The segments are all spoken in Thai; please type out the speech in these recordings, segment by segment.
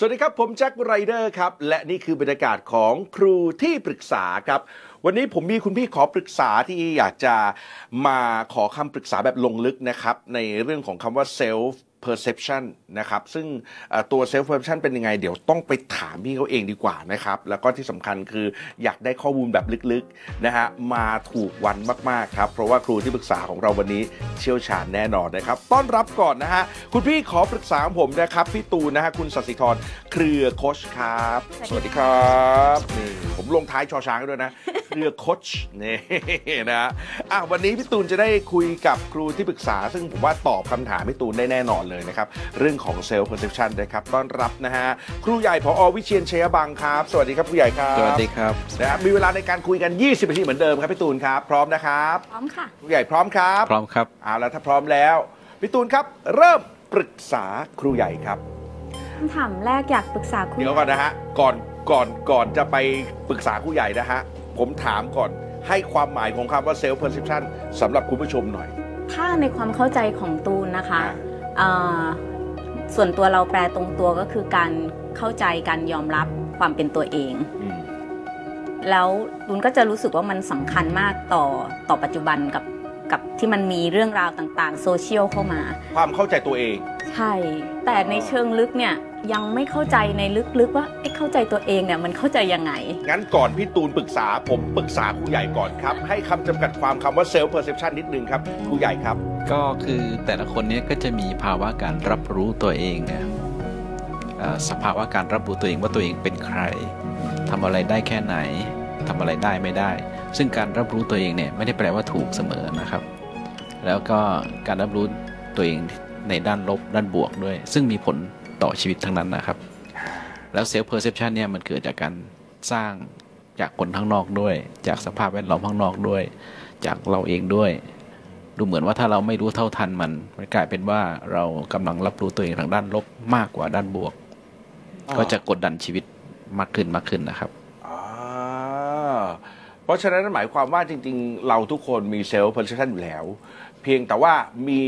สวัสดีครับ ผมแจ็คไรเดอร์ครับ และนี่คือบรรยากาศของครูที่ปรึกษาครับ วันนี้ผมมีคุณพี่ขอปรึกษาที่อยากจะมาขอคำปรึกษาแบบลงลึกนะครับ ในเรื่องของคำว่า self perception นะครับ ซึ่งเอ่อตัว self perception เป็นยังไง เดี๋ยวต้องไปถามพี่เขาเองดีกว่านะครับ แล้วก็ที่สำคัญคืออยากได้ข้อมูลแบบลึกๆนะฮะมาถูกวันมาก ๆ ครับ เพราะว่าครูที่ปรึกษาของเราวันนี้เชี่ยวชาญแน่นอนนะครับ ต้อนรับก่อนนะฮะ คุณพี่ขอปรึกษาของผมนะครับ พี่ตูนนะฮะ คุณสัสิธรเครือโคชครับ สวัสดีครับนี่ผมลงท้ายชอช้างให้ด้วยนะเค รือโคชนี่นะอะวันนี้พี่ตูนจะได้คุยกับครูที่ปรึกษา ซึ่งผมว่าตอบคำถามพี่ตูนได้แน่นอนเลยนะครับ เรื่องของ self-perception นะครับต้อนรับนะฮะครูใหญ่พอวิเชียนเชยบังครับ สวัสดีครับครูใหญ่ครับ สวัสดีครับนะครับมีเวลาในการคุยกัน 20นาทีเหมือนเดิมครับพี่ตูนครับพร้อมนะครับพร้อมค่ะครูใหญ่พร้อมครับพร้อมครับเอาแล้วถ้าพร้อมแล้วพี่ตูนครับเริ่มปรึกษาครูใหญ่ครับคำถามแรกอยากปรึกษาคุณเดี๋ยวก่อนนะฮะก่อนก่อนก่อนจะไปปรึกษาผู้ใหญ่นะฮะ ผมถามก่อน ให้ความหมายของคำว่า self perception สำหรับคุณผู้ชมหน่อย ถ้าในความเข้าใจของตูนนะคะอ่าเอ่อส่วนตัวเราแปลตรงตัวก็คือการเข้าใจการยอมรับความเป็นตัวเองอืมแล้วตูนก็จะรู้สึกว่ามันสำคัญมากต่อต่อปัจจุบันกับกับที่มันมีเรื่องราวต่างๆ โซเชียลเข้ามา ความเข้าใจตัวเอง ใช่ แต่ในเชิงลึกเนี่ย ยังไม่เข้าใจในลึกๆว่าไอ้เข้าใจตัวเองเนี่ยมันเข้าใจยังไง งั้นก่อนพี่ตูนปรึกษาผมปรึกษาครูใหญ่ก่อนครับ ให้คำจำกัดความคำว่า self perception นิดนึงครับครูใหญ่ครับ ก็คือแต่ละคนเนี้ก็จะมีภาวะการรับรู้ตัวเองเนี่ยเอ่อสภาวะการรับรู้ตัวเองว่าตัวเองเป็นใครทำอะไรได้แค่ไหนทำอะไรได้ไม่ได้ ซึ่งการรับรู้ตัวเองเนี่ยไม่ได้แปลว่าถูกเสมอนะครับ แล้วก็การรับรู้ตัวเองในด้านลบด้านบวกด้วย ซึ่งมีผล ต่อชีวิตทั้งนั้นนะครับ แล้ว self-perception เนี่ยมันเกิดจากการสร้างจากคนข้างนอกด้วย จากสภาพแวดล้อมข้างนอกด้วย จากเราเองด้วย ดูเหมือนว่าถ้าเราไม่รู้เท่าทันมันมันกลายเป็นว่าเรากำลังรับรู้ตัวเองทางด้านลบมากกว่าด้านบวกอ๋อก็จะกดดันชีวิตมากขึ้นมากขึ้นนะครับอ่าเพราะฉะนั้นหมายความว่าจริง ๆ เราทุกคนมี self perception อยู่แล้ว เพียงแต่ว่ามี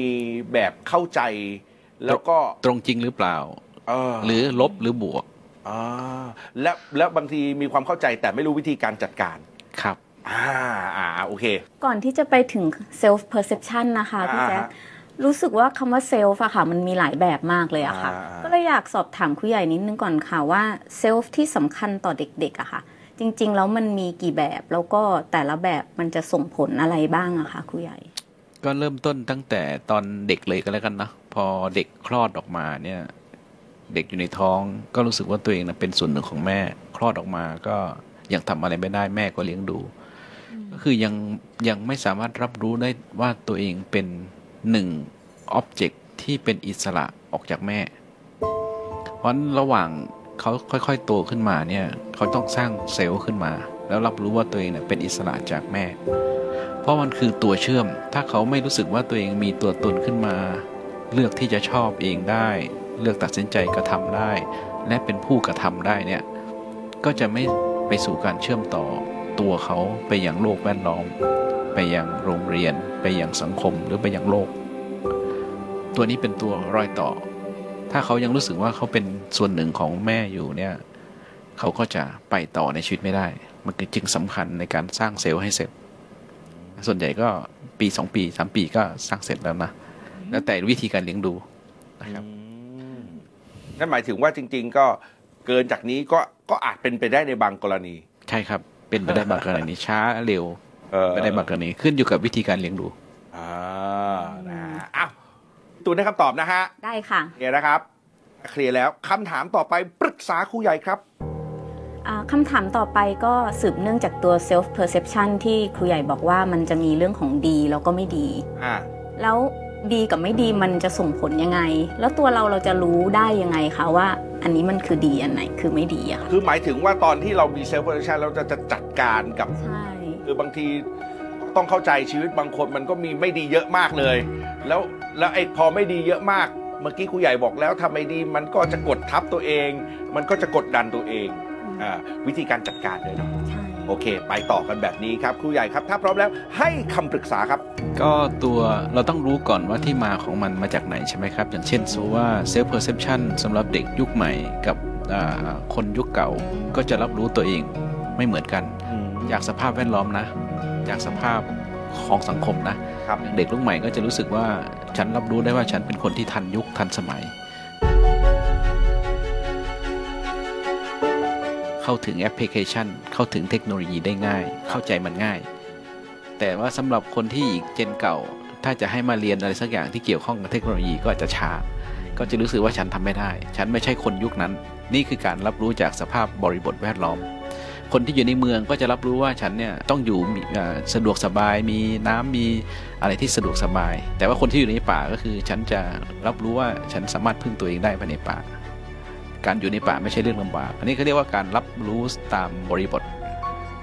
แบบเข้าใจ แล้วก็ตรงจริงหรือเปล่าเออหรือลบหรือบวกอ่าและและบางทีมีความเข้าใจแต่ไม่รู้วิธีการจัดการครับอ่าอ่าโอเค ก่อนที่จะไปถึง self perception นะคะพี่แจ๊คอ่าฮะรู้สึกว่าคำว่า self อะค่ะ มันมีหลายแบบมากเลยอะค่ะอ่าก็เลยอยากสอบถามครูใหญ่นิดนึงก่อนค่ะว่า self ที่สำคัญต่อเด็กๆอะค่ะ จริง ๆ แล้วมันมีกี่แบบแล้วก็แต่ละแบบมันจะส่งผลอะไรบ้างอะคะครูใหญ่ ก็เริ่มต้นตั้งแต่ตอนเด็กเลยก็แล้วกันนะ พอเด็กคลอดออกมาเนี่ย เด็กอยู่ในท้องก็รู้สึกว่าตัวเองนะเป็นส่วนหนึ่งของแม่ คลอดออกมาก็ยังทำอะไรไม่ได้แม่ก็เลี้ยงดู ก็คือยังยังไม่สามารถรับรู้ได้ว่าตัวเองเป็นหนึ่งอ็อบเจกต์ที่เป็นอิสระออกจากแม่ เพราะฉะนั้นระหว่างเขาค่อยๆโตขึ้นมาเนี่ยเขาต้องสร้างเซลล์ขึ้นมา แล้วรับรู้ว่าตัวเองเนี่ยเป็นอิสระจากแม่ เพราะมันคือตัวเชื่อม ถ้าเขาไม่รู้สึกว่าตัวเองมีตัวตนขึ้นมา เลือกที่จะชอบเองได้ เลือกตัดสินใจกระทำได้ และเป็นผู้กระทำได้เนี่ยก็จะไม่ไปสู่การเชื่อมต่อตัวเขาไปยังโลกแวดล้อม ไปยังโรงเรียน ไปยังสังคมหรือไปยังโลก ตัวนี้เป็นตัวรอยต่อ ถ้าเขายังรู้สึกว่าเขาเป็นส่วนหนึ่งของแม่อยู่เนี่ยเขาก็จะไปต่อในชีวิตไม่ได้ มันจึงสำคัญในการสร้างเซลล์ให้เสร็จ ส่วนใหญ่ก็ปีสองปีสามปีก็สร้างเสร็จแล้วนะ แล้วแต่วิธีการเลี้ยงดูนะครับอืมนั่นหมายถึงว่าจริง ๆ ก็เกินจากนี้ก็ก็อาจเป็นไปได้ในบางกรณี ใช่ครับ เป็นไปได้บางกรณีช้าเร็วเออไปได้บางกรณีขึ้นอยู่กับวิธีการเลี้ยงดูอ่านะอ้าวตูนได้คำตอบนะฮะ ได้ค่ะเคลียร์นะครับ เคลียร์แล้วคำถามต่อไปปรึกษาครูใหญ่ครับอ่าคำถามต่อไปก็สืบเนื่องจากตัว self perception ที่ครูใหญ่บอกว่ามันจะมีเรื่องของดีแล้วก็ไม่ดีอ่าแล้ว ดีกับไม่ดีมันจะส่งผลยังไง แล้วตัวเราเราจะรู้ได้ยังไงคะว่า อันนี้มันคือดีอันไหนคือไม่ดีอะค่ะคือหมายถึงว่าตอนที่เรามี self-perception เราจะจะจัดการกับ ใช่คือบางทีต้องเข้าใจชีวิตบางคนมันก็มีไม่ดีเยอะมากเลย แล้วแล้วไอ้พอไม่ดีเยอะมาก เมื่อกี้ครูใหญ่บอกแล้วทำไม่ดีมันก็จะกดทับตัวเอง มันก็จะกดดันตัวเองอ่าวิธีการจัดการเลยเนาะ ใช่ โอเค ไปต่อกันแบบนี้ครับครูใหญ่ครับ ถ้าพร้อมแล้วให้คำปรึกษาครับ ก็ตัวเราต้องรู้ก่อนว่าที่มาของมันมาจากไหนใช่ไหมครับ อย่างเช่นสมมุติว่า self perception สำหรับเด็กยุคใหม่กับอ่าคนยุคเก่าก็จะรับรู้ตัวเองไม่เหมือนกัน จากสภาพแวดล้อมนะ จากสภาพของสังคมนะครับอย่างเด็กรุ่นใหม่ก็จะรู้สึกว่าฉันรับรู้ได้ว่าฉันเป็นคนที่ทันยุคทันสมัย เข้าถึงแอปพลิเคชัน เข้าถึงเทคโนโลยีได้ง่าย เข้าใจมันง่าย แต่ว่าสำหรับคนที่อีกเจนเก่า ถ้าจะให้มาเรียนอะไรสักอย่างที่เกี่ยวข้องกับเทคโนโลยีก็อาจจะช้า ก็จะรู้สึกว่าฉันทำไม่ได้ ฉันไม่ใช่คนยุคนั้น นี่คือการรับรู้จากสภาพบริบทแวดล้อม คนที่อยู่ในเมืองก็จะรับรู้ว่าฉันเนี่ยต้องอยู่สะดวกสบาย มีน้ำมีอะไรที่สะดวกสบาย แต่ว่าคนที่อยู่ในป่าก็คือ ฉันจะรับรู้ว่าฉันสามารถพึ่งตัวเองได้ภายในป่า การอยู่ในป่าไม่ใช่เรื่องลำบาก อันนี้เขาเรียกว่าการรับรู้ตามบริบท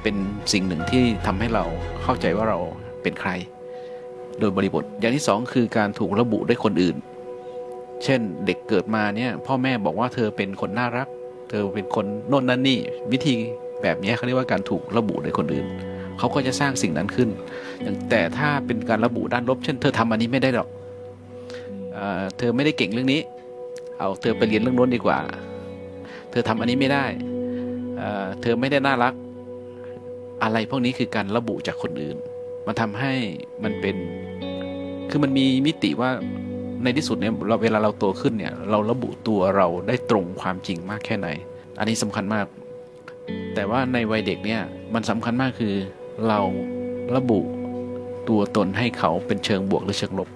เป็นสิ่งหนึ่งที่ทำให้เราเข้าใจว่าเราเป็นใคร โดยบริบท อย่างที่สองคือการถูกระบุด้วยคนอื่น เช่นเด็กเกิดมาเนี่ยพ่อแม่บอกว่าเธอเป็นคนน่ารัก เธอเป็นคนโน่นนั่นนี่วิธีแบบนี้เขาเรียกว่าการถูกระบุโดยคนอื่น เขาก็จะสร้างสิ่งนั้นขึ้น แต่ถ้าเป็นการระบุด้านลบ เช่น เธอทำอันนี้ไม่ได้หรอกเธอไม่ได้เก่งเรื่องนี้ เอาเธอไปเรียนเรื่องโน้นดีกว่า เธอทำอันนี้ไม่ได้เธอไม่ได้น่ารัก อะไรพวกนี้คือการระบุจากคนอื่น มันทำให้มันเป็น คือมันมีมิติว่าในที่สุดเนี่ยเราเวลาเราโตขึ้นเนี่ย เราระบุตัวเราได้ตรงความจริงมากแค่ไหน อันนี้สำคัญมาก แต่ว่าในวัยเด็กเนี่ยมันสำคัญมากคือเราระบุตัวตนให้เขาเป็นเชิงบวกหรือเชิงลบ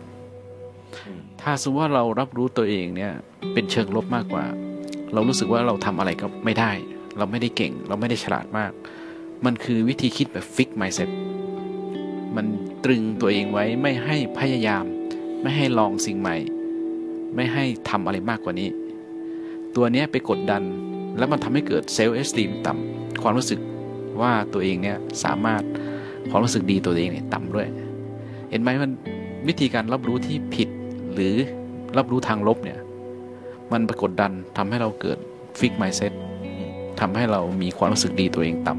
ถ้าสมมติว่าเรารับรู้ตัวเองเนี่ยเป็นเชิงลบมากกว่า เรารู้สึกว่าเราทำอะไรก็ไม่ได้ เราไม่ได้เก่ง เราไม่ได้ฉลาดมาก มันคือวิธีคิดแบบฟิก mindset มันตรึงตัวเองไว้ไม่ให้พยายาม ไม่ให้ลองสิ่งใหม่ ไม่ให้ทำอะไรมากกว่านี้ ตัวเนี้ยไปกดดัน แล้วมันทำให้เกิดเซลล์เอสตีมต่ำความรู้สึกว่าตัวเองเนี่ยสามารถความรู้สึกดีตัวเองเนี่ยต่ำด้วย เห็นไหมมันวิธีการรับรู้ที่ผิด หรือรับรู้ทางลบเนี่ย มันไปกดดันทำให้เราเกิดฟิกไมเซ็ตทำให้เรามีความรู้สึกดีตัวเองต่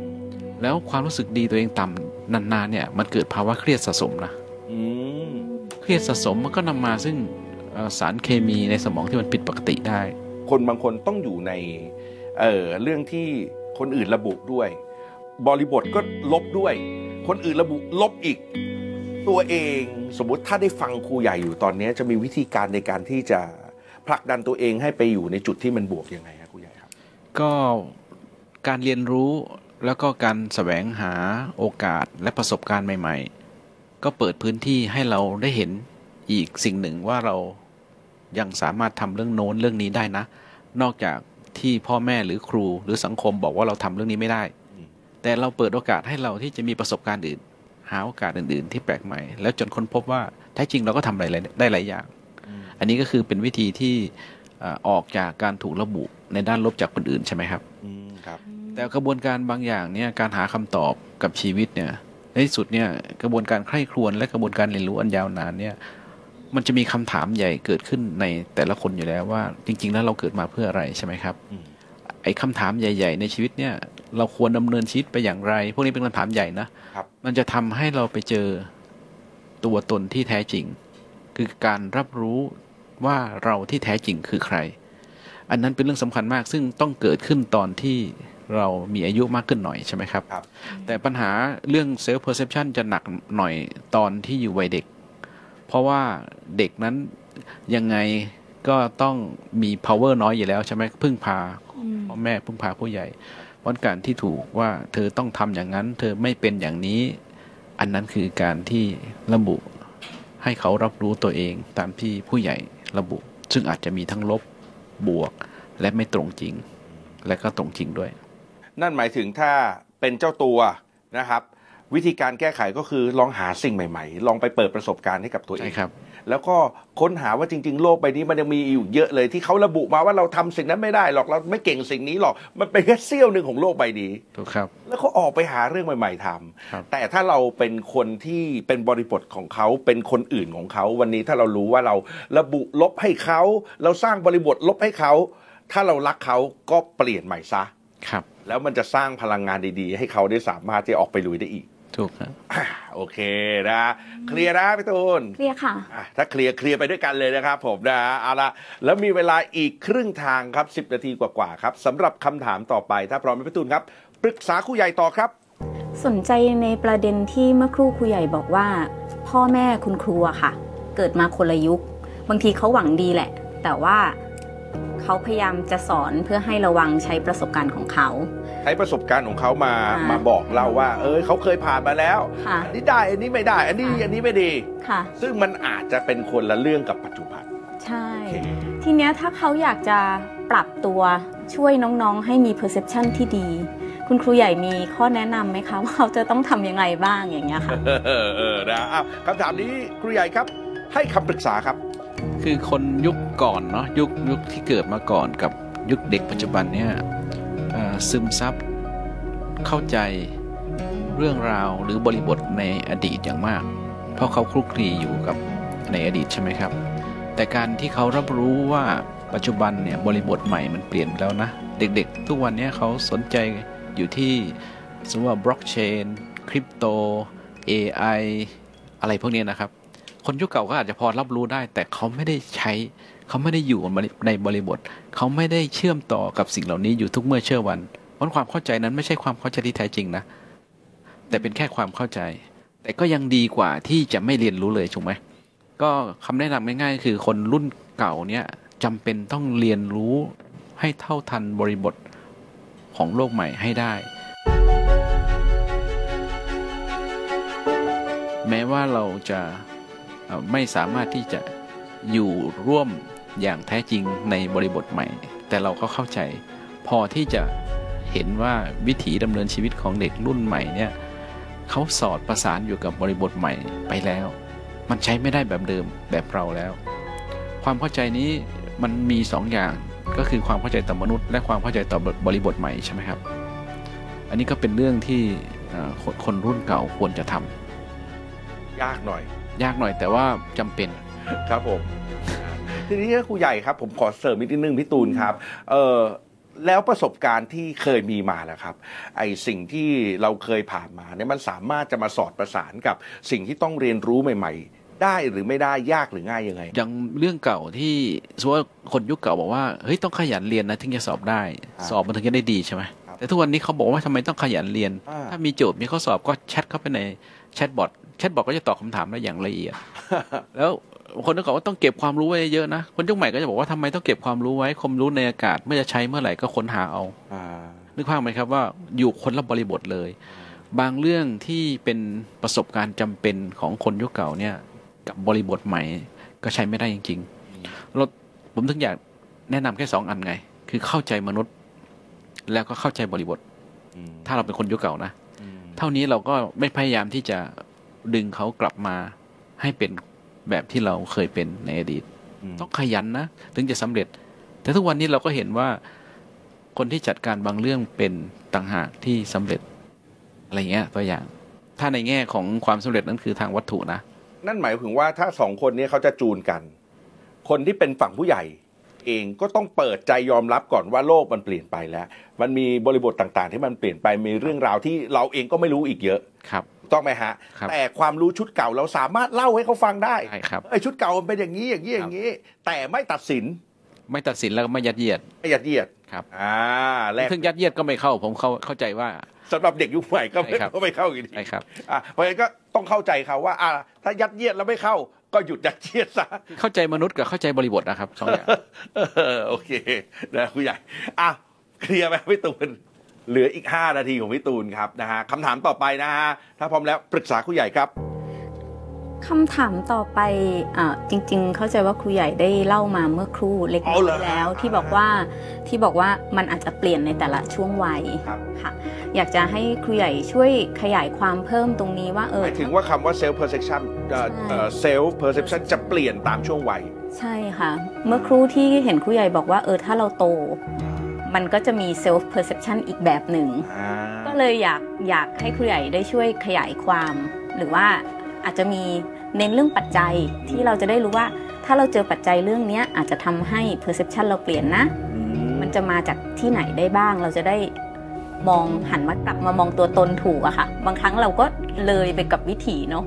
ำแล้วความรู้สึกดีตัวเองต่ำนานๆเนี่ย มันเกิดภาวะเครียดสะสมนะเครียดสะสมมันก็นำมาซึ่งสารเคมีในสมองที่มันผิดปกติได้ คนบางคนต้องอยู่ในเออเรื่องที่คนอื่นระบุด้วย บริบทก็ลบด้วย คนอื่นระบุลบอีก ตัวเองสมมุติถ้าได้ฟังครูใหญ่อยู่ตอนนี้จะมีวิธีการในการที่จะผลักดันตัวเองให้ไปอยู่ในจุดที่มันบวกยังไงครับครูใหญ่ครับ ก็การเรียนรู้แล้วก็การแสวงหาโอกาสและประสบการณ์ใหม่ ๆ ก็เปิดพื้นที่ให้เราได้เห็นอีกสิ่งหนึ่งว่าเรายังสามารถทำเรื่องโน้นเรื่องนี้ได้นะ นอกจากที่พ่อแม่หรือครูหรือสังคมบอกว่าเราทำเรื่องนี้ไม่ได้ แต่เราเปิดโอกาสให้เราที่จะมีประสบการณ์อื่น หาโอกาสอื่น ๆ ที่แปลกใหม่ แล้วจนค้นพบว่าแท้จริงเราก็ทำอะไรได้หลายอย่าง อันนี้ก็คือเป็นวิธีที่เอ่อออกจากการถูกระบุในด้านลบจากคนอื่นใช่ไหมครับอืมครับ แต่กระบวนการบางอย่างเนี่ยการหาคำตอบกับชีวิตเนี่ยในที่สุดเนี่ยกระบวนการใคร่ครวญและกระบวนการเรียนรู้อันยาวนานเนี่ยมันจะมีคำถามใหญ่เกิดขึ้นในแต่ละคนอยู่แล้วว่า จริง ๆ แล้วเราเกิดมาเพื่ออะไรใช่ไหมครับอืม ไอ้คำถามใหญ่ ๆ ในชีวิตเนี่ย เราควรดำเนินชีวิตไปอย่างไร พวกนี้เป็นคำถามใหญ่นะครับมันจะทำให้เราไปเจอตัวตนที่แท้จริง คือการรับรู้ว่าเราที่แท้จริงคือใคร อันนั้นเป็นเรื่องสำคัญมาก ซึ่งต้องเกิดขึ้นตอนที่เรามีอายุมากขึ้นหน่อยใช่ไหมครับครับแต่ปัญหาเรื่องเซลฟ์เพอร์เซพชันจะหนักหน่อยตอนที่อยู่วัยเด็ก เพราะว่าเด็กนั้นยังไงก็ต้องมี power น้อยอยู่แล้วใช่ไหมพึ่งพา พ่อแม่พึ่งพาผู้ใหญ่เพราะการที่ถูกว่าเธอต้องทำอย่างนั้น เธอไม่เป็นอย่างนี้ อันนั้นคือการที่ระบุให้เขารับรู้ตัวเองตามที่ผู้ใหญ่ระบุ ซึ่งอาจจะมีทั้งลบบวก และไม่ตรงจริง และก็ตรงจริงด้วย นั่นหมายถึงถ้าเป็นเจ้าตัวนะครับ วิธีการแก้ไขก็คือลองหาสิ่งใหม่ ๆ ลองไปเปิดประสบการณ์ให้กับตัวเอใช่งครับ แล้วก็ค้นหาว่าจริง ๆ โลกใบนี้มันยังมีอยู่เยอะเลยที่เขาระบุมาว่าเราทำสิ่งนั้นไม่ได้หรอกเราไม่เก่งสิ่งนี้หรอกมันเป็นแค่เสี้ยวหนึ่งของโลกใบนี้ถูกครับ แล้วเขาออกไปหาเรื่องใหม่ ๆทำครับแต่ถ้าเราเป็นคนที่เป็นบริบทของเขาเป็นคนอื่นของเขาวันนี้ถ้าเรารู้ว่าเราระบุลบให้เขาเราสร้างบริบทลบให้เขาถ้าเรารักเขาก็เปลี่ยนใหม่ซะครับ แล้วมันจะสร้างพลังงานดีๆ ให้เขาได้สามารถที่ออกไปลุยได้อีก ถูกครับอ่าโอเคนะเคลียร์นะพี่ตูนเคลียร์ค่ะอะ ถ้าเคลียร์เคลียร์ไปด้วยกันเลยนะครับผมนะเอาละแล้วมีเวลาอีกครึ่งทางครับ 10 นาทีกว่าๆครับสำหรับคำถามต่อไป ถ้าพร้อมไหมพี่ตูนครับ ปรึกษาครูใหญ่ต่อครับ สนใจในประเด็นที่เมื่อครูครูใหญ่บอกว่า พ่อแม่คุณครูอะค่ะ เกิดมาคนละยุค บางทีเขาหวังดีแหละ แต่ว่าเขาพยายามจะสอนเพื่อให้ระวังใช้ประสบการณ์ของเขา ใช้ประสบการณ์ของเขามาอ่ามมาบอกเราว่า เอยเขาเคยผ่านมาแล้วค่ะ อันนี้ได้อันนี้ไม่ได้ อันนี้ค่ะอันนี้ไม่ดี ค่ะ ซึ่งมันอาจจะเป็นคนละเรื่องกับปัจจุบันใช่ โอเคทีเนี้ยถ้าเขาอยากจะปรับตัวช่วยน้องๆ ให้มี perception ที่ดี คุณครูใหญ่มีข้อแนะนำไหมคะ ว่าเขาจะต้องทำยังไงบ้างอย่างเงี้ยค่ะ เออเออเออนะอ้าวคำถามนี้ครูใหญ่ครับ ให้คำปรึกษาครับ คือคนยุคก่อนเนาะยุคยุคที่เกิดมาก่อนกับยุคเด็กปัจจุบันเนี่ยเอ่อ ซึมซับเข้าใจเรื่องราวหรือบริบทในอดีตอย่างมาก เพราะเขาคลุกคลีอยู่กับในอดีตใช่ไหมครับ แต่การที่เขารับรู้ว่าปัจจุบันเนี่ยบริบทใหม่มันเปลี่ยนไปแล้วนะ เด็กๆ ทุกวันนี้เขาสนใจอยู่ที่สมมติว่าบล็อกเชนคริปโต AI อะไรพวกนี้นะครับ คนยุคเก่าก็อาจจะพอรับรู้ได้ แต่เขาไม่ได้ใช้ เขาไม่ได้อยู่ในบริบท เขาไม่ได้เชื่อมต่อกับสิ่งเหล่านี้อยู่ทุกเมื่อเชื่อวันเพราะความเข้าใจนั้นไม่ใช่ความเข้าใจที่แท้จริงนะ แต่เป็นแค่ความเข้าใจ แต่ก็ยังดีกว่าที่จะไม่เรียนรู้เลยถูกไหมก็คำแนะนำง่ายๆคือคนรุ่นเก่าเนี่ยจำเป็นต้องเรียนรู้ให้เท่าทันบริบทของโลกใหม่ให้ได้ แม้ว่าเราจะไม่สามารถที่จะอยู่ร่วม อย่างแท้จริงในบริบทใหม่ แต่เราก็เข้าใจพอที่จะเห็นว่าวิถีดำเนินชีวิตของเด็กรุ่นใหม่เนี่ยเขาสอดประสานอยู่กับบริบทใหม่ไปแล้ว มันใช้ไม่ได้แบบเดิมแบบเราแล้ว ความเข้าใจนี้มันมีสองอย่างก็คือความเข้าใจต่อมนุษย์ และความเข้าใจต่อบริบทใหม่ใช่ไหมครับ อันนี้ก็เป็นเรื่องที่เอ่อคนคนรุ่นเก่าควรจะทำยากหน่อย ยากหน่อยแต่ว่าจำเป็นครับผม ทีนี้ครูใหญ่ครับ ผมขอเสริมอีกนิดนึงพี่ตูนครับ เออแล้วประสบการณ์ที่เคยมีมาแล้วครับ ไอสิ่งที่เราเคยผ่านมาเนี่ยมันสามารถจะมาสอดประสานกับสิ่งที่ต้องเรียนรู้ใหม่ ๆ ได้หรือไม่ได้ยากหรือง่ายยังไง อย่างเรื่องเก่าที่สมมติว่าคนยุคเก่าบอกว่าเฮ้ยต้องขยันเรียนนะถึงจะสอบได้ครับสอบมันถึงจะได้ดีใช่ไหมครับแต่ทุกวันนี้เขาบอกว่าทำไมต้องขยันเรียน อ่า ถ้ามีโจทย์มีข้อสอบก็แชทเข้าไปในแชทบอทแชทบอทก็จะตอบคำถามได้อย่างละเอียด แล้ว คนยุคเก่าก็ต้องเก็บความรู้ไว้เยอะนะคนยุคใหม่ก็จะบอกว่าทำไมต้องเก็บความรู้ไว้ความรู้ในอากาศเมื่อจะใช้เมื่อไหร่ก็ค้นหาเอาอ่านึกภาพไหมครับว่าอยู่คนละบริบทเลย บางเรื่องที่เป็นประสบการณ์จำเป็นของคนยุคเก่าเนี่ย กับบริบทใหม่ก็ใช้ไม่ได้จริงๆเราผมถึงอยากแนะนำแค่สองอันไง คือเข้าใจมนุษย์ แล้วก็เข้าใจบริบทอืมถ้าเราเป็นคนยุคเก่านะอืมเท่านี้เราก็ไม่พยายามที่จะดึงเขากลับมาให้เป็น แบบที่เราเคยเป็นในอดีตอืมต้องขยันนะ ถึงจะสำเร็จ แต่ทุกวันนี้เราก็เห็นว่าคนที่จัดการบางเรื่องเป็นต่างหากที่สำเร็จ อะไรเงี้ยตัวอย่าง ถ้าในแง่ของความสำเร็จนั้นคือทางวัตถุนะ นั่นหมายถึงว่าถ้าสองคนนี้เขาจะจูนกัน คนที่เป็นฝั่งผู้ใหญ่เองก็ต้องเปิดใจยอมรับก่อนว่าโลกมันเปลี่ยนไปแล้ว มันมีบริบทต่างๆ ที่มันเปลี่ยนไปมีเรื่องราวที่เราเองก็ไม่รู้อีกเยอะครับถูก ต้องไหมฮะ ครับแต่ความรู้ชุดเก่าเราสามารถเล่าให้เขาฟังได้ใช่ครับ ไอ้ชุดเก่ามันเป็นอย่างนี้อย่างนี้อย่างนี้ แต่ไม่ตัดสินไม่ตัดสินแล้วก็ไม่ยัดเยียดไม่ยัดเยียดครับอ่าแรกถึงยัดเยียดก็ไม่เข้าผมเข้าเข้าใจว่า สำหรับเด็กยุคใหม่ก็ไม่ใช่ครับ ก็ไม่เข้าอีกทีใช่ครับ อะเพราะฉะนั้นก็ต้องเข้าใจเขาว่าอ่าถ้ายัดเยียดแล้วไม่เข้า ก็หยุดยัดเยียดซะ เข้าใจมนุษย์กับเข้าใจบริบทนะครับสองอย่าง เออโอเคนะคุณใหญ่อะเคลียร์ไหมพี่ตูน เหลืออีก 5 นาทีของพี่ตูนครับนะฮะคำถามต่อไปนะฮะถ้าพร้อมแล้วปรึกษาคุณใหญ่ครับคำถามต่อไปอ่าจริง ๆ เข้าใจว่าครูใหญ่ได้เล่ามาเมื่อครู่เล็กอ๋น้ออเหรอยแล้วอ่าที่บอกว่าที่บอกว่ามันอาจจะเปลี่ยนในแต่ละช่วงวัยครับค่ะ อยากจะให้ครูใหญ่ช่วยขยายความเพิ่มตรงนี้ว่าเอหอมายถึงว่าคำว่า self perception ใช่ self perception จะเปลี่ยนตามช่วงวัย ใช่ค่ะ เมื่อครู่ที่เห็นครูใหญ่บอกว่าเออถ้าเราโต มันก็จะมี self perception อีกแบบหนึ่งอ่าก็เลยอยากอยากให้ครูใหญ่ได้ช่วยขยายความ หรือว่าอาจจะมีเน้นเรื่องปัจจัยที่เราจะได้รู้ว่า ถ้าเราเจอปัจจัยเรื่องเนี้ยอาจจะทำให้ perception เราเปลี่ยนนะอืมมันจะมาจากที่ไหนได้บ้างเราจะได้มองหันมากลับมามองตัวตนถูกอะค่ะ บางครั้งเราก็เลยไปกับวิถีเนาะ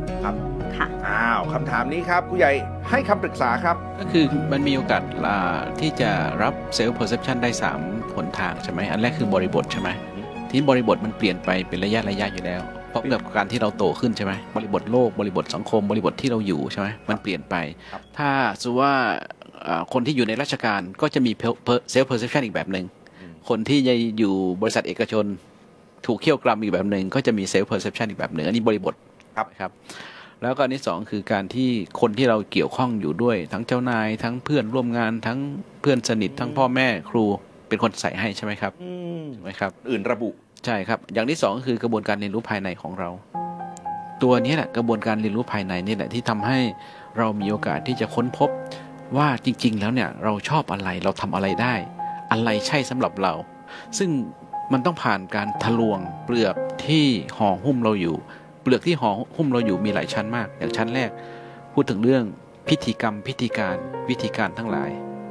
ครับค่ะอ้าวคำถามนี้ครับผู้ใหญ่ให้คำปรึกษาครับ ก็คือมันมีโอกาสอ่าที่จะรับเซลล์ perception ได้3หนทางใช่ไหมอันแรกคือบริบทใช่ไหมที่บริบทมันเปลี่ยนไปเป็นระยะระยะอยู่แล้วเพราะกับการที่เราโตขึ้นใช่ไหมบริบทโลกบริบทสังคม บริบทที่เราอยู่ใช่ไหมมันเปลี่ยนไปครับถ้าสมมติว่าอ่าคนที่อยู่ในราชการก็จะมีเซลล์ perception อีกแบบหนึ่งคนที่จะอยู่บริษัทเอกชน ถูกเขี่ยวกรำอีกแบบหนึ่งก็จะมีเซลล์ perception อีกแบบหนึ่งอันนี้บริบทครับครับ แล้วก็อันที่สองคือการที่คนที่เราเกี่ยวข้องอยู่ด้วย ทั้งเจ้านายทั้งเพื่อนร่วมงานทั้งเพื่อนสนิททั้งพ่อแม่ครูเป็นคนใส่ให้ใช่ไหมครับอืมถูกไหมครับ อื่นระบุใช่ครับ อย่างที่สองก็คือกระบวนการเรียนรู้ภายในของเรา ตัวนี้แหละกระบวนการเรียนรู้ภายในนี่แหละที่ทำให้เรามีโอกาสที่จะค้นพบว่าจริง ๆ แล้วเนี่ยเราชอบอะไรเราทำอะไรได้ อะไรใช่สำหรับเรา ซึ่งมันต้องผ่านการทะลวงเปลือกที่ห่อหุ้มเราอยู่ เปลือกที่ห่อหุ้มเราอยู่มีหลายชั้นมาก อย่างชั้นแรก พูดถึงเรื่องพิธีกรรมพิธีการวิธีการทั้งหลาย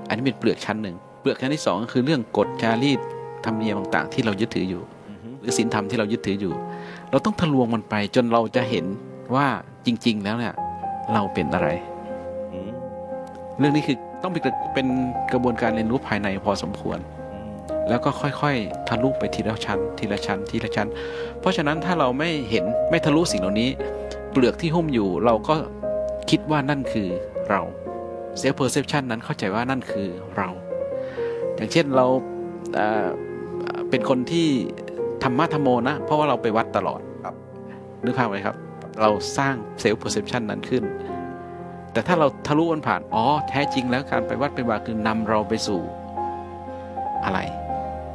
อันนี้เป็นเปลือกชั้นหนึ่งเปลือกชั้นที่สองก็คือเรื่องกฎจารีตธรรมเนียมต่างๆ ที่เรายึดถืออยู่ หรือศีลธรรมที่เรายึดถืออยู่ เราต้องทะลวงมันไปจนเราจะเห็นว่าจริง ๆ แล้วเนี่ยเราเป็นอะไรอืมเรื่องนี้คือต้องเป็นเป็นกระบวนการเรียนรู้ภายในพอสมควร แล้วก็ค่อยๆ ทะลุไปทีละชั้น ทีละชั้น ทีละชั้น เพราะฉะนั้นถ้าเราไม่เห็นไม่ทะลุสิ่งเหล่านี้ เปลือกที่หุ้มอยู่เราก็คิดว่านั่นคือเรา self-perception นั้นเข้าใจว่านั่นคือเรา อย่างเช่นเราเป็นคนที่ธรรมะธรรมโมนะ เพราะว่าเราไปวัดตลอดครับนึกภาพไหมครับ เราสร้าง self-perception นั้นขึ้น แต่ถ้าเราทะลุมันผ่าน อ๋อ แท้จริงแล้วการไปวัดไปวาคือนำเราไปสู่อะไร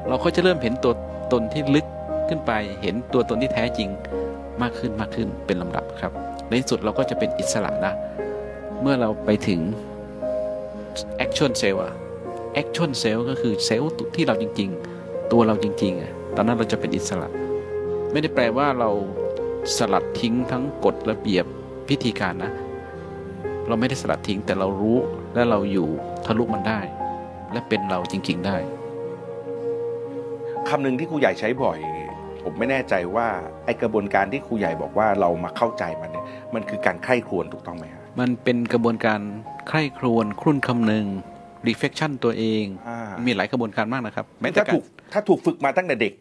เราก็จะเริ่มเห็นตัวตนที่ลึกขึ้นไป เห็นตัวตนที่แท้จริงมากขึ้นมากขึ้นเป็นลำดับครับ ในที่สุดเราก็จะเป็นอิสระนะ เมื่อเราไปถึง action cell อะ action cell ก็คือเซลล์ที่เราจริง ๆ ตัวเราจริงๆอะตอนนั้นเราจะเป็นอิสระ ไม่ได้แปลว่าเราสลัดทิ้งทั้งกฎระเบียบพิธีการนะ เราไม่ได้สลัดทิ้งแต่เรารู้และเราอยู่ทะลุมันได้ และเป็นเราจริง ๆ ได้ คำหนึ่งที่ครูใหญ่ใช้บ่อย ผมไม่แน่ใจว่าไอกระบวนการที่ครูใหญ่บอกว่าเรามาเข้าใจมันเนี่ยมันคือการใคร่ครวญถูกต้องไหมฮะมันเป็นกระบวนการใคร่ครวญครุ่นคำนึง reflection ตัวเองอ่ามีหลายกระบวนการมากนะครับแม้แต่ถ้าการถูกถ้าถูกฝึกมาตั้งแต่เด็ก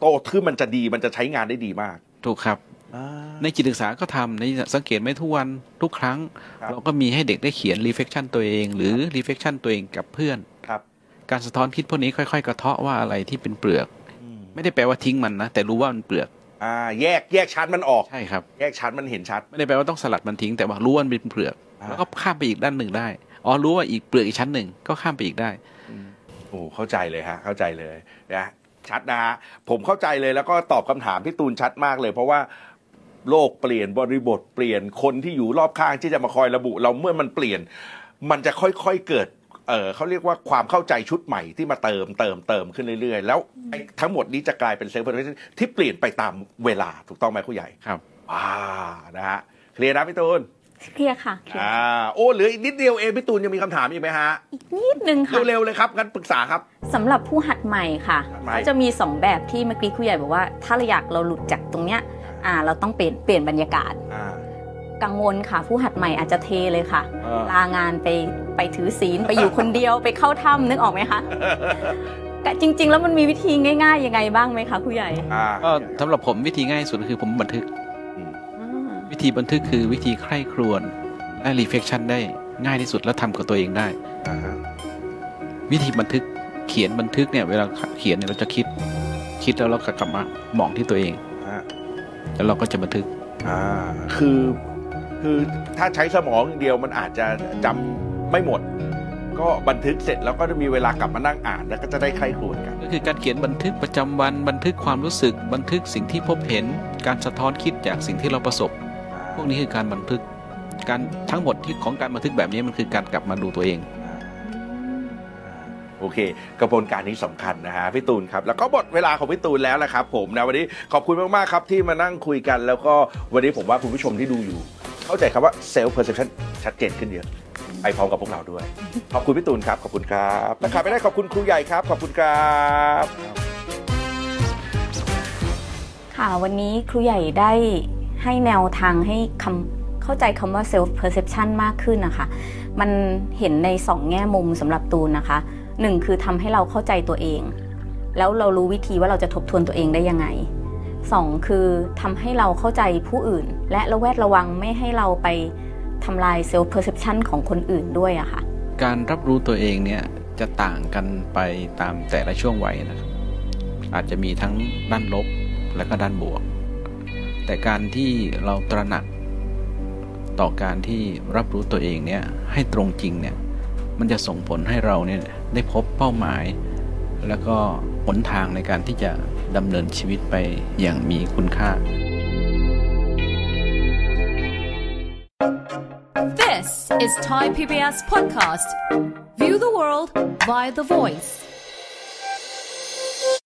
โตขึ้นมันจะดีมันจะใช้งานได้ดีมาก ถูกครับในจิตศึกษาก็ทำในสังเกตไหมทุกวันทุกครั้งครับเราก็มีให้เด็กได้เขียน reflection ตัวเอง หรือ reflection ตัวเองกับเพื่อนครับ การสะท้อนคิดพวกนี้ค่อยๆ กระเทาะว่าอะไรที่เป็นเปลือกอืมไม่ได้แปลว่าทิ้งมันนะ แต่รู้ว่ามันเปลือกอ่าแยกแยกชั้นมันออกใช่ครับแยกชั้นมันเห็นชัด ไม่ได้แปลว่าต้องสลัดมันทิ้งแต่ว่ารู้ว่ามันเป็นเปลือกอ่าแล้วก็ข้ามไปอีกด้านหนึ่งได้อ๋อรู้ว่าอีกเปลือกอีกชั้นหนึ่งก็ข้ามไปอีกได้โอ้เข้าใจเลยฮะเข้าใจเลยนะชัดนะฮะผมเข้าใจเลยแล้วก็ตอบคำถามพี่ตูนชัดมากเลย เพราะว่าโลกเปลี่ยนบริบทเปลี่ยนคนที่อยู่รอบข้างที่จะมาคอยระบุ เราเมื่อมันเปลี่ยน มันจะค่อยๆเกิด เออเขาเรียกว่าความเข้าใจชุดใหม่ที่มาเติมเติมเติมขึ้นเรื่อยๆ แล้วไอ้ทั้งหมดนี้จะกลายเป็น self-perception ที่เปลี่ยนไปตามเวลาถูกต้องไหมครูใหญ่ครับว้านะฮะเคลียร์นะพี่ตูนเคลียร์ค่ะเคลียร์อ่าโอ้เหลืออีกนิดเดียวเองพี่ตูนยังมีคำถามอีกไหมฮะอีกนิดนึงค่ะเร็วๆเลยครับงั้นปรึกษาครับสำหรับผู้หัดใหม่ค่ะหัดใหม่ก็จะมี 2 แบบที่เมื่อกี้ครูใหญ่บอกว่า ถ้าเราอยากเราหลุดจากตรงเนี้ยอ่าเราต้องเปลี่ยนเปลี่ยนบรรยากาศอ่า กังวลค่ะ ผู้หัดใหม่อาจจะเทเลยค่ะ เออ ลางานไปไปถือศีล ไปอยู่คนเดียวไปเข้าถ้ำนึกออกไหมคะแต่จริง ๆ แล้วมันมีวิธีง่าย ๆ ยังไงบ้างไหมคะครูใหญ่อ่าก็สำหรับผมวิธีง่ายสุดคือผมบันทึก อืมอ่าวิธีบันทึกคือวิธีใคร่ครวญและ reflection ได้ง่ายที่สุดและทำกับตัวเองได้ อ่าฮะวิธีบันทึกเขียนบันทึกเนี่ยเวลาเขียนเนี่ยเราจะคิด คิดแล้วเราก็กลับมามองที่ตัวเอง อ่าแล้วเราก็จะบันทึก อ่าคือ คือถ้าใช้สมองอย่างเดียวมันอาจจะจำไม่หมด ก็บันทึกเสร็จแล้วก็จะมีเวลากลับมานั่งอ่านแล้วก็จะได้ใครครวญกัน ก็คือการเขียนบันทึกประจำวันบันทึกความรู้สึก บันทึกสิ่งที่พบเห็น การสะท้อนคิดจากสิ่งที่เราประสบ พวกนี้คือการบันทึกการทั้งหมดที่ของการบันทึกแบบนี้มันคือการกลับมาดูตัวเอง โอเค กระบวนการนี้สำคัญนะฮะพี่ตูนครับ แล้วก็หมดเวลาของพี่ตูนแล้วนะครับผมนะวันนี้ขอบคุณมากๆครับที่มานั่งคุยกัน แล้วก็วันนี้ผมว่าคุณผู้ชมที่ดูอยู่ เข้าใจคำว่า self perception ชัดเจนขึ้นเยอะไปพร้อมกับพวกเราด้วย ขอบคุณพี่ตูนครับ ขอบคุณครับและขาดไม่ได้ขอบคุณครูใหญ่ครับ ขอบคุณครับ ค่ะวันนี้ครูใหญ่ได้ให้แนวทางให้คำเข้าใจคำว่า self perception มากขึ้นนะคะ มันเห็นในสองแง่มุมสำหรับตูนนะคะหนึ่งคือทำให้เราเข้าใจตัวเอง แล้วเรารู้วิธีว่าเราจะทบทวนตัวเองได้ยังไง สองคือทำให้เราเข้าใจผู้อื่น และระแวดระวังไม่ให้เราไปทำลาย self perception ของคนอื่นด้วยอะค่ะ การรับรู้ตัวเองเนี่ยจะต่างกันไปตามแต่ละช่วงวัยนะครับ อาจจะมีทั้งด้านลบและก็ด้านบวก แต่การที่เราตระหนักต่อการที่รับรู้ตัวเองเนี่ยให้ตรงจริงเนี่ยมันจะส่งผลให้เราเนี่ยได้พบเป้าหมาย แล้วก็ หนทางในการที่จะดำเนินชีวิตไปอย่างมีคุณค่า This is Thai PBS podcast. View the world via the voice.